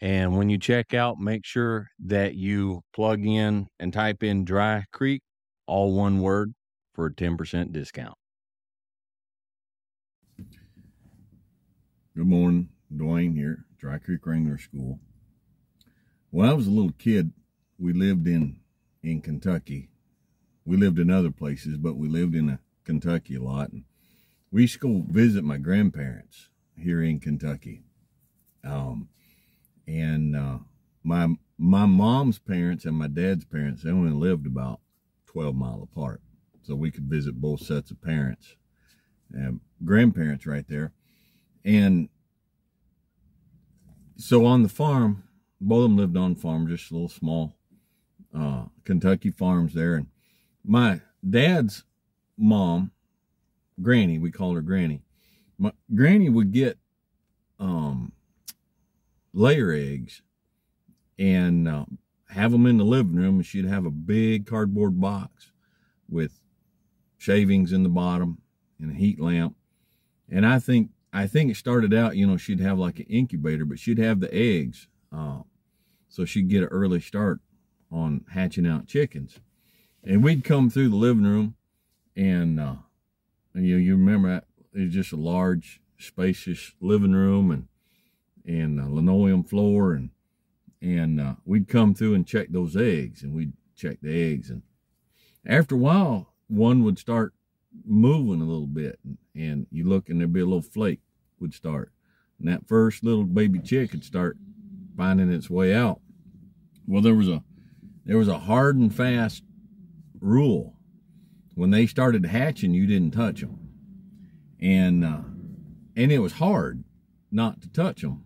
and when you check out, make sure that you plug in and type in Dry Creek, all one word, for a 10% discount. Good morning, DeWayne here, Dry Creek Wrangler School. When I was a little kid, we lived in in Kentucky. We lived in other places, but we lived in a Kentucky a lot. And we used to go visit my grandparents here in Kentucky. Um, and uh, my my mom's parents and my dad's parents they only lived about 12 mile apart. So we could visit both sets of parents and grandparents right there. And so on the farm both of them lived on farm just little small uh, kentucky farms there. And my dad's mom granny we called her granny my granny would get um layer eggs and uh, have them in the living room. And she'd have a big cardboard box with shavings in the bottom and a heat lamp. And I think I think it started out, you know, she'd have like an incubator, but she'd have the eggs, uh, so she'd get an early start on hatching out chickens. And we'd come through the living room, and, uh, you you remember that it was just a large, spacious living room, and and uh, linoleum floor and and uh, we'd come through and check those eggs and we'd check the eggs and after a while one would start moving a little bit and, and you look and there'd be a little flake would start. And that first little baby chick would start finding its way out. Well there was a there was a hard and fast rule. When they started hatching you didn't touch them and uh, and it was hard not to touch them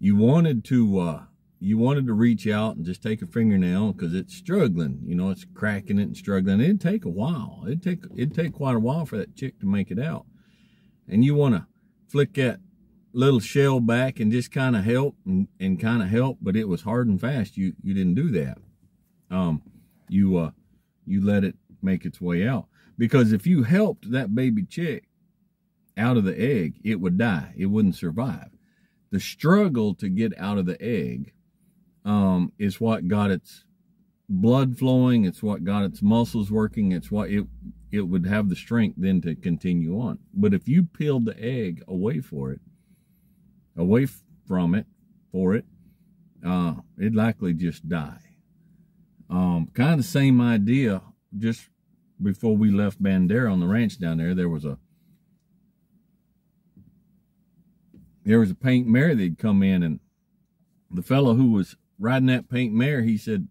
you wanted to uh, you wanted to reach out and just take a fingernail because it's struggling. You know, it's cracking it and struggling. It'd take a while. It'd take it'd take quite a while for that chick to make it out. And you want to flick that little shell back and just kind of help and, and kind of help, but it was hard and fast. You you didn't do that. Um, you uh, you let it make its way out because if you helped that baby chick out of the egg, it would die. It wouldn't survive the struggle to get out of the egg um, is what got its blood flowing. It's what got its muscles working. It's what it it would have the strength then to continue on. But if you peeled the egg away for it, away from it, for it, uh, it'd likely just die. Um, kind of the same idea. Just before we left Bandera on the ranch down there, there was a there was a paint mare that'd come in and the fellow who was riding that paint mare, he said,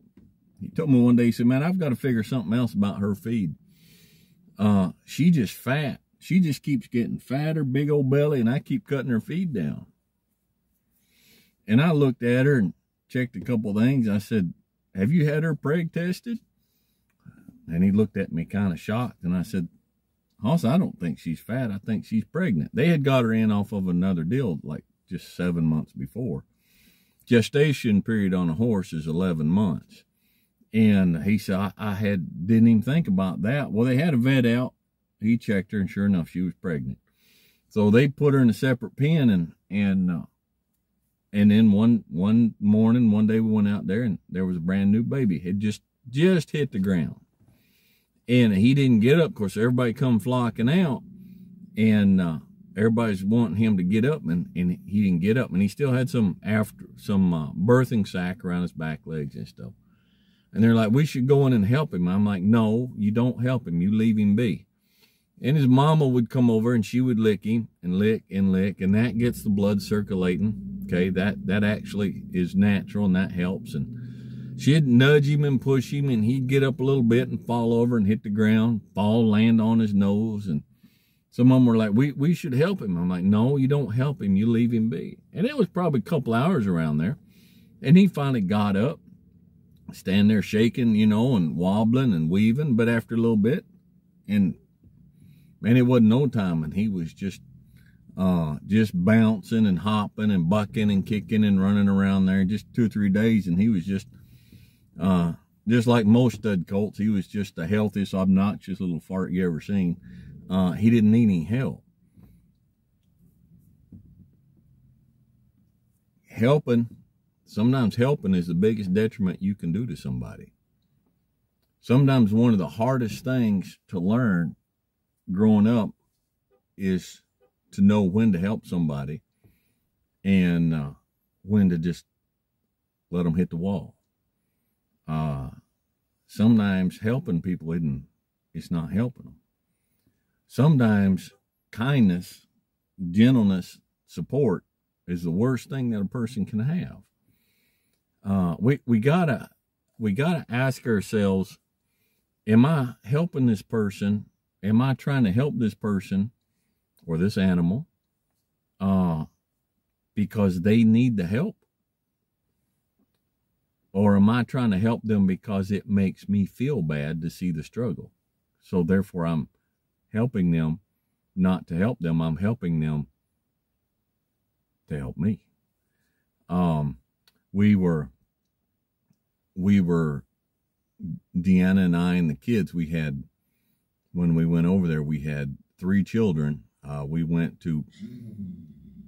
he told me one day, he said, man, I've got to figure something else about her feed. Uh, she just fat. She just keeps getting fatter, big old belly, and I keep cutting her feed down. And I looked at her and checked a couple things. I said, have you had her preg tested? And he looked at me kind of shocked. And I said, also, I don't think she's fat. I think she's pregnant. They had got her in off of another deal like just seven months before. Gestation period on a horse is 11 months. And he said, I, I had, didn't even think about that. Well, they had a vet out. He checked her and sure enough, she was pregnant. So they put her in a separate pen and, and, uh, and then one, one morning, one day we went out there and there was a brand new baby. It just, just hit the ground and he didn't get up. Of course, everybody come flocking out, and uh, everybody's wanting him to get up, and, and he didn't get up, and he still had some after some uh, birthing sack around his back legs and stuff. And they're like, we should go in and help him. I'm like, no, you don't help him. You leave him be. And his mama would come over and she would lick him and lick and lick, and that gets the blood circulating. Okay, that that actually is natural and that helps. And she'd nudge him and push him, and he'd get up a little bit and fall over and hit the ground, fall, land on his nose. And some of them were like, "We we should help him." I'm like, "No, you don't help him. You leave him be." And it was probably a couple hours around there, and he finally got up, stand there shaking, you know, and wobbling and weaving. But after a little bit, and man, it wasn't no time, and he was just uh, just bouncing and hopping and bucking and kicking and running around there. Just two or three days, and he was just, uh, just like most stud colts, he was just the healthiest, obnoxious little fart you ever seen. Uh, he didn't need any help. Helping, sometimes helping is the biggest detriment you can do to somebody. Sometimes one of the hardest things to learn growing up is to know when to help somebody and uh, when to just let them hit the wall. Uh, sometimes helping people isn't, it's not helping them. Sometimes kindness, gentleness, support is the worst thing that a person can have. Uh, we we gotta we gotta ask ourselves, am I helping this person? Am I trying to help this person or this animal uh, because they need the help? Or am I trying to help them because it makes me feel bad to see the struggle? So therefore, I'm helping them not to help them. I'm helping them to help me. Um, we were, we were, Deanna and I and the kids, we had, when we went over there, we had three children uh, we went to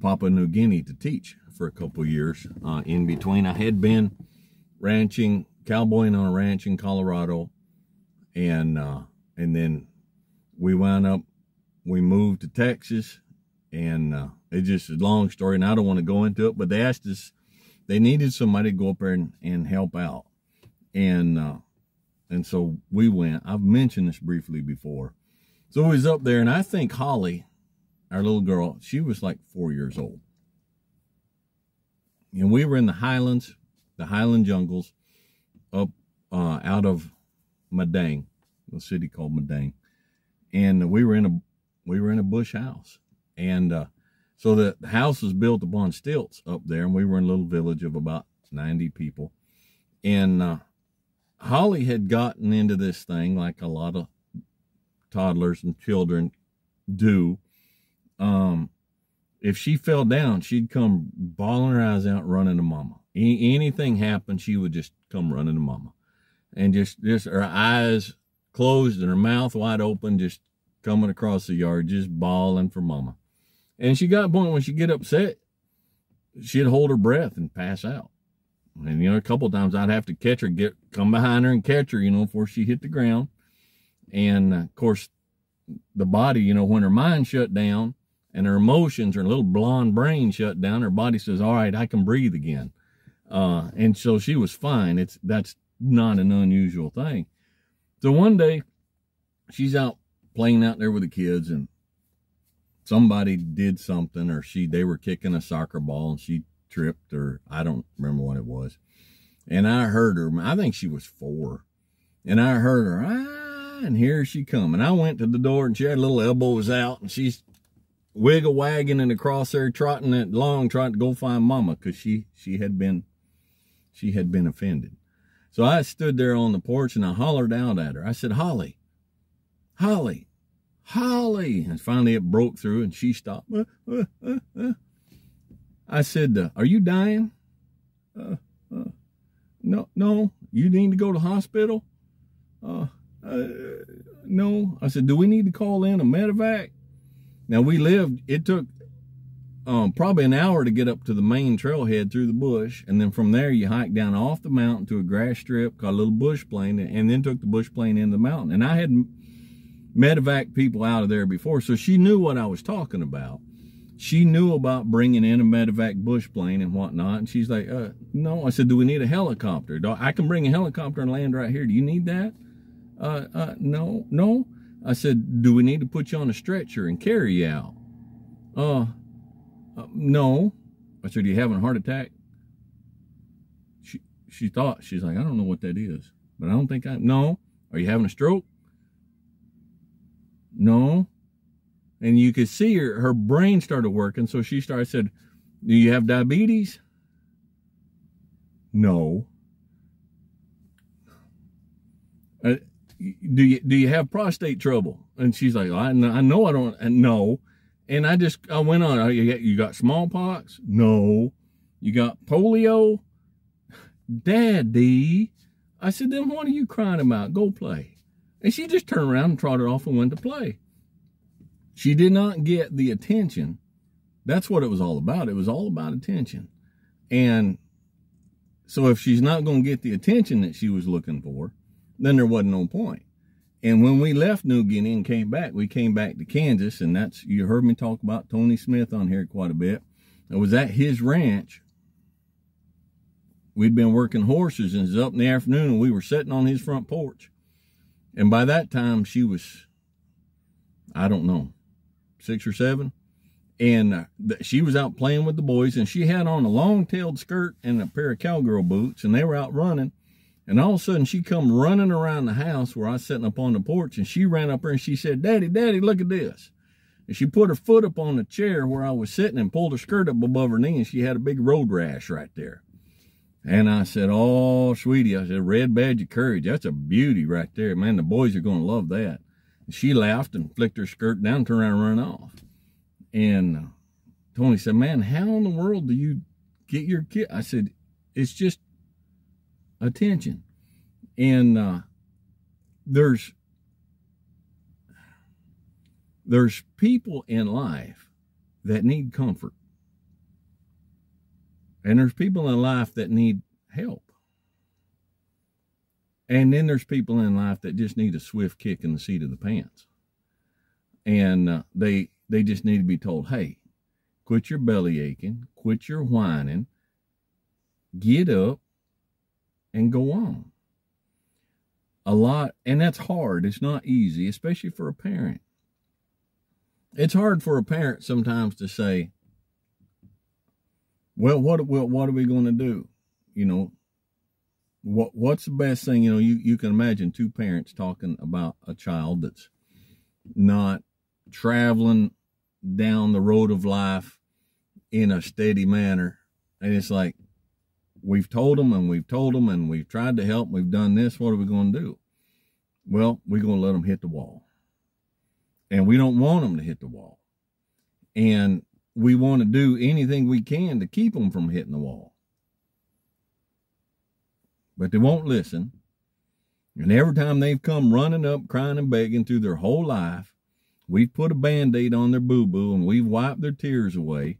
Papua New Guinea to teach for a couple years. Uh, in between, I had been ranching, cowboying on a ranch in Colorado, and uh, and then we wound up. We moved to Texas, and uh, it's just a long story, and I don't want to go into it. But they asked us, they needed somebody to go up there and, and help out, and uh, and so we went. I've mentioned this briefly before. So we was up there, and I think Holly our little girl, she was like four years old. And we were in the highlands, the highland jungles, up uh, out of Madang, a city called Madang. And we were in a we were in a bush house. And uh, so the, house was built upon stilts up there, and we were in a little village of about 90 people. And uh, Holly had gotten into this thing like a lot of toddlers and children do um, if she fell down, she'd come bawling her eyes out, running to mama. Any, anything happened, she would just come running to mama, and just just her eyes closed and her mouth wide open, just coming across the yard, just bawling for mama. And she got a point when she get upset, she'd hold her breath and pass out. And you know, a couple times I'd have to catch her, get come behind her and catch her, you know, before she hit the ground. And uh, of course, the body, you know, when her mind shut down, and her emotions, her little blonde brain shut down. Her body says, all right, I can breathe again. Uh, and so she was fine. It's, that's not an unusual thing. So one day she's out playing out there with the kids and somebody did something or she, they were kicking a soccer ball and she tripped or I don't remember what it was. And I heard her, I think she was four and I heard her, ah, and here she come. And I went to the door and she had little elbows out and she's wiggle wagging and across there, trotting it long, trying to go find mama because she, she had been, she had been offended. So I stood there on the porch and I hollered out at her. I said, Holly, Holly, Holly. And finally it broke through and she stopped. Uh, uh, uh, uh. I said, uh, are you dying? Uh, no, no, you need to go to hospital? no. I said, do we need to call in a medevac? Now we lived, it took um, probably an hour to get up to the main trailhead through the bush. And then from there, you hike down off the mountain to a grass strip called a little bush plane and then took the bush plane in the mountain. And I had medevac people out of there before, so she knew what I was talking about. she knew about bringing in a medevac bush plane and whatnot. And she's like, uh, no. I said, do we need a helicopter? I can bring a helicopter and land right here. Do you need that? Uh, uh, no, no. I said, do we need to put you on a stretcher and carry you out? Uh, uh no. I said, are you having a heart attack? She, she thought, she's like, I don't know what that is, but I don't think I, no. Are you having a stroke? No. And you could see her, her brain started working. So she started, said, do you have diabetes? No. Uh, do you do you have prostate trouble? And she's like, I, I know I don't. And no. And I just I went on. Oh, you got, you got smallpox? No. You got polio? Daddy. I said, then what are you crying about? Go play. And she just turned around and trotted off and went to play. She did not get the attention. That's what it was all about. It was all about attention. And so if she's not going to get the attention that she was looking for, then there wasn't no point. And when we left New Guinea and came back, we came back to Kansas, and that's you heard me talk about Tony Smith on here quite a bit. I was at his ranch. We'd been working horses, and it was up in the afternoon, and we were sitting on his front porch. And by that time, she was, I don't know, six or seven. And uh, she was out playing with the boys, and she had on a long-tailed skirt and a pair of cowgirl boots, and they were out running and all of a sudden, she come running around the house where I was sitting up on the porch, and she ran up there and she said, Daddy, Daddy, look at this. And she put her foot up on the chair where I was sitting and pulled her skirt up above her knee, and she had a big road rash right there. And I said, Oh, sweetie, I said, Red Badge of Courage. That's a beauty right there. Man, the boys are going to love that. And she laughed and flicked her skirt down, turned around and ran off. And uh, Tony said, Man, how in the world do you get your kid? I said, It's just attention. And uh, there's there's people in life that need comfort. And there's people in life that need help. And then there's people in life that just need a swift kick in the seat of the pants. And uh, they they just need to be told, "Hey, quit your belly aching, quit your whining, get up and go on. A lot, and that's hard. It's not easy, especially for a parent. It's hard for a parent sometimes to say, well, what, what, what are we going to do? You know, what, what's the best thing? You know, you, you can imagine two parents talking about a child that's not traveling down the road of life in a steady manner. And it's like, we've told them and we've told them and we've tried to help. We've done this. What are we going to do? Well, we're going to let them hit the wall. And we don't want them to hit the wall. And we want to do anything we can to keep them from hitting the wall. But they won't listen. And every time they've come running up, crying and begging through their whole life, we've put a band aid on their boo boo and we've wiped their tears away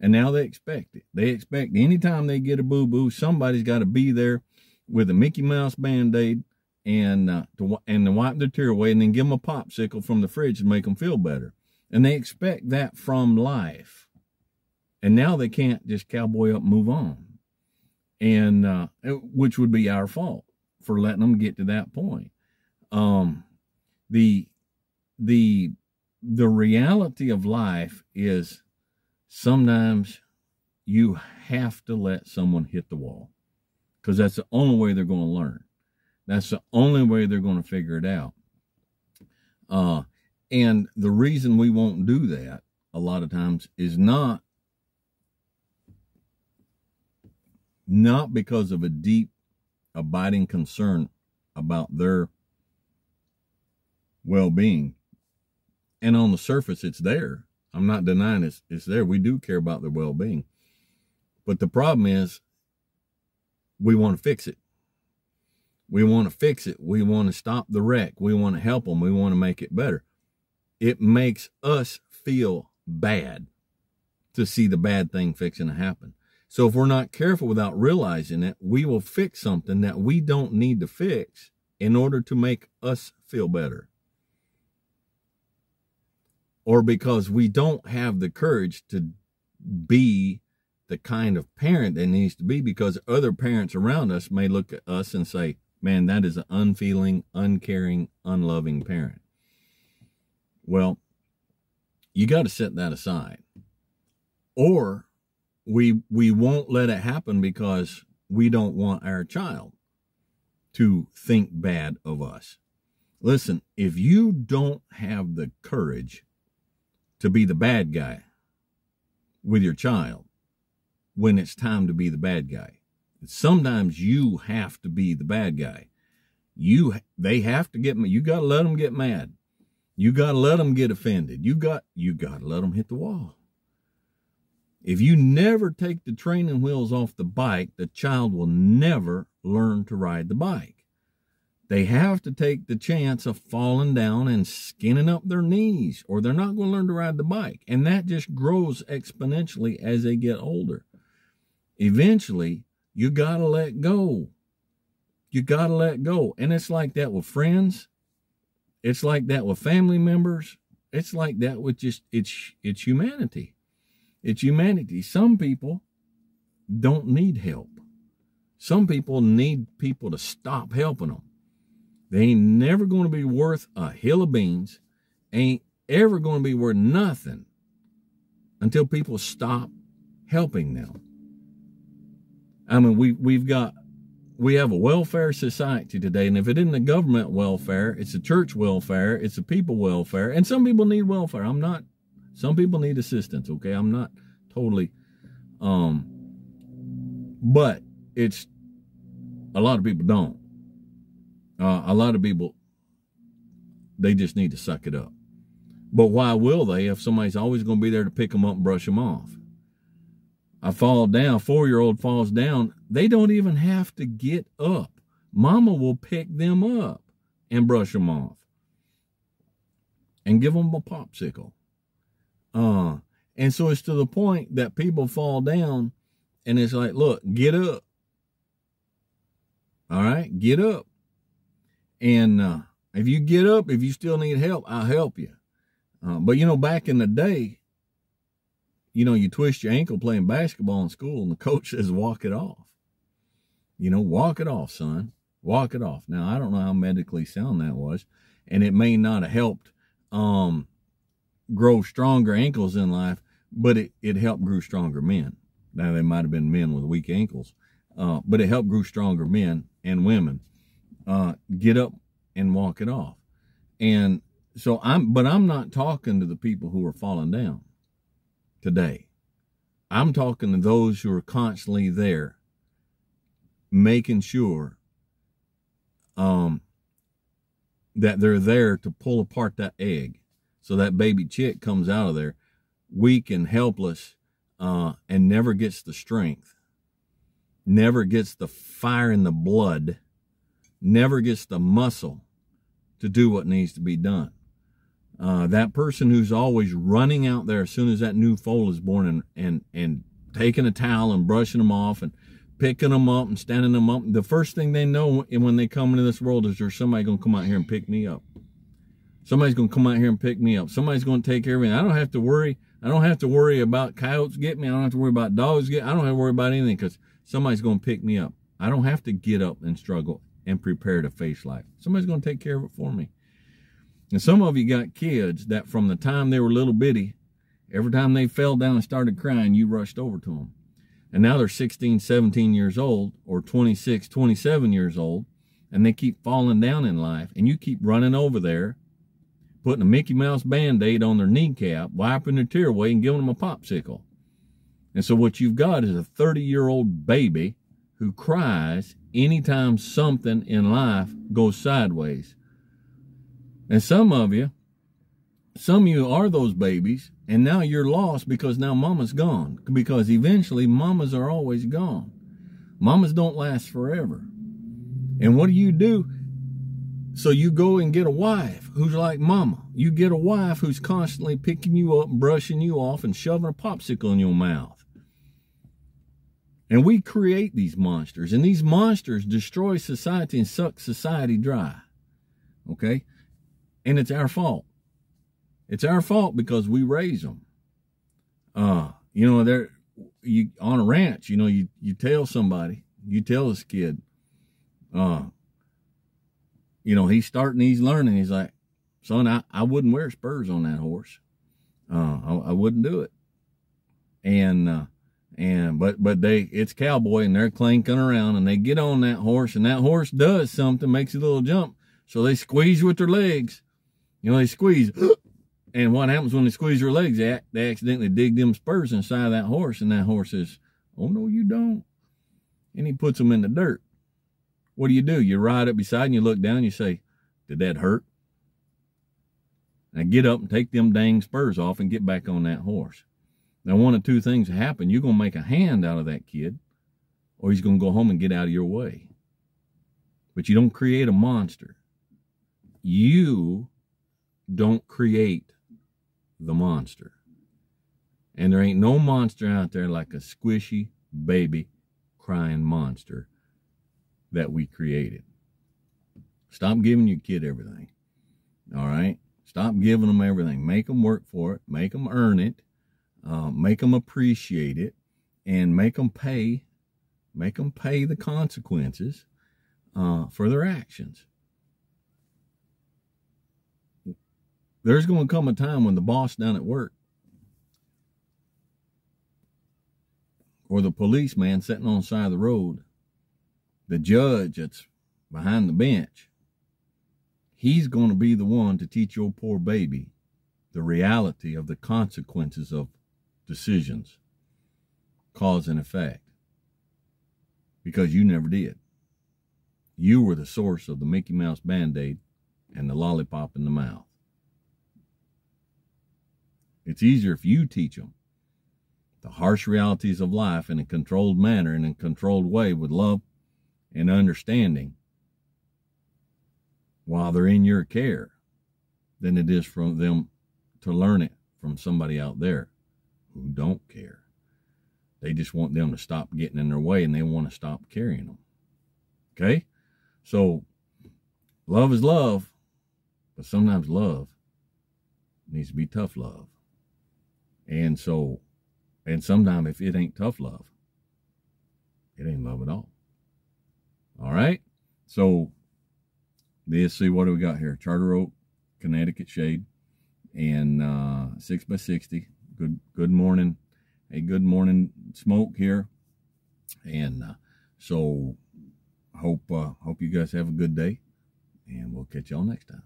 and now they expect it. They expect anytime they get a boo boo, somebody's got to be there with a Mickey Mouse band aid and uh, to and to wipe their tear away, and then give them a popsicle from the fridge to make them feel better. And they expect that from life. And now they can't just cowboy up, and move on, and uh, which would be our fault for letting them get to that point. Um, the the the reality of life is sometimes you have to let someone hit the wall because that's the only way they're going to learn. That's the only way they're going to figure it out. Uh, and the reason we won't do that a lot of times is not not because of a deep abiding concern about their well-being and on the surface it's there I'm not denying it's, it's there. We do care about their well being. But the problem is, we want to fix it. We want to fix it. We want to stop the wreck. We want to help them. We want to make it better. It makes us feel bad to see the bad thing fixing to happen. So if we're not careful without realizing it, we will fix something that we don't need to fix in order to make us feel better or because we don't have the courage to be the kind of parent that needs to be because other parents around us may look at us and say, man, that is an unfeeling, uncaring, unloving parent. Well, you got to set that aside. Or we we won't let it happen because we don't want our child to think bad of us. Listen, if you don't have the courage to be the bad guy with your child when it's time to be the bad guy, sometimes you have to be the bad guy. You they have to get you got to let them get mad. You got to let them get offended. You got you got to let them hit the wall. If you never take the training wheels off the bike, the child will never learn to ride the bike. They have to take the chance of falling down and skinning up their knees, or they're not going to learn to ride the bike. And that just grows exponentially as they get older. Eventually, you got to let go. You got to let go. And it's like that with friends. It's like that with family members. It's like that with just it's it's humanity. It's humanity. Some people don't need help. Some people need people to stop helping them. They ain't never going to be worth a hill of beans, ain't ever going to be worth nothing until people stop helping them. I mean, we, we've got, we have a welfare society today, and if it isn't the government welfare, it's the church welfare, it's the people welfare, and some people need welfare. I'm not some people need assistance, okay? I'm not totally um but it's a lot of people don't. Uh, a lot of people they just need to suck it up. But why will they if somebody's always going to be there to pick them up and brush them off? I fall down, four year old falls down, they don't even have to get up. Mama will pick them up and brush them off and give them a popsicle. Uh, and so it's to the point that people fall down and it's like, look, get up. All right, get up. And uh, if you get up, if you still need help, I'll help you. Uh, but you know, back in the day, you know, you twist your ankle playing basketball in school and the coach says, walk it off. You know, walk it off, son. Walk it off. Now, I don't know how medically sound that was, and it may not have helped um, grow stronger ankles in life, but it, it helped grow stronger men. Now, they might have been men with weak ankles, uh, but it helped grow stronger men and women uh, get up and walk it off. And so I'm, but I'm not talking to the people who are falling down today. I'm talking to those who are constantly there, making sure um, that they're there to pull apart that egg so that baby chick comes out of there weak and helpless uh, and never gets the strength, never gets the fire in the blood, never gets the muscle to do what needs to be done. Uh, that person who's always running out there as soon as that new foal is born and, and, and taking a towel and brushing them off and picking them up and standing them up. The first thing they know when they come into this world is there's somebody going to come out here and pick me up. Somebody's going to come out here and pick me up. Somebody's going to take care of me. I don't have to worry. I don't have to worry about coyotes getting me. I don't have to worry about dogs getting I don't have to worry about anything because somebody's going to pick me up. I don't have to get up and struggle and prepare to face life. Somebody's going to take care of it for me. And some of you got kids that from the time they were little bitty, every time they fell down and started crying, you rushed over to them. And now they're 16, 17 years old or 26, 27 years old, and they keep falling down in life, and you keep running over there putting a Mickey Mouse band-aid on their kneecap, wiping their tear away, and giving them a popsicle. And so what you've got is a 30-year-old baby who cries anytime something in life goes sideways. And some of you, some of you are those babies, and now you're lost because now mama's gone. Because eventually mamas are always gone. Mamas don't last forever. And what do you do? So you go and get a wife who's like mama. You get a wife who's constantly picking you up brushing you off and shoving a popsicle in your mouth. And we create these monsters, and these monsters destroy society and suck society dry. Okay? And it's our fault. It's our fault because we raise them. Uh, you know, they're you on a ranch, you know, you, you tell somebody, you tell this kid, uh, you know, he's starting, he's learning. He's like, son, I, I wouldn't wear spurs on that horse. Uh, I, I wouldn't do it. And, uh, and, but, but they, it's cowboy and they're clanking around and they get on that horse and that horse does something, makes a little jump. So they squeeze with their legs. You know, they squeeze. And what happens when they squeeze their legs? They, they accidentally dig them spurs inside of that horse, and that horse says, Oh, no, you don't. And he puts them in the dirt. What do you do? You ride up beside and you look down and you say, Did that hurt? Now get up and take them dang spurs off and get back on that horse. Now, one of two things happen. You're going to make a hand out of that kid, or he's going to go home and get out of your way. But you don't create a monster. You don't create the monster. And there ain't no monster out there like a squishy baby crying monster that we created. Stop giving your kid everything. All right? Stop giving them everything. Make them work for it. Make them earn it. Uh, make them appreciate it. And make them pay. Make them pay the consequences uh, for their actions. There's going to come a time when the boss down at work or the policeman sitting on the side of the road, the judge that's behind the bench, he's going to be the one to teach your poor baby the reality of the consequences of decisions, cause and effect. Because you never did. You were the source of the Mickey Mouse band aid and the lollipop in the mouth. It's easier if you teach them the harsh realities of life in a controlled manner, in a controlled way, with love and understanding while they're in your care than it is for them to learn it from somebody out there who don't care. They just want them to stop getting in their way and they want to stop carrying them. Okay? So, love is love, but sometimes love needs to be tough love. And so, and sometimes if it ain't tough love, it ain't love at all. All right. So let's see what do we got here? Charter Oak, Connecticut shade, and uh, six by sixty. Good good morning, a good morning smoke here, and uh, so hope uh, hope you guys have a good day, and we'll catch y'all next time.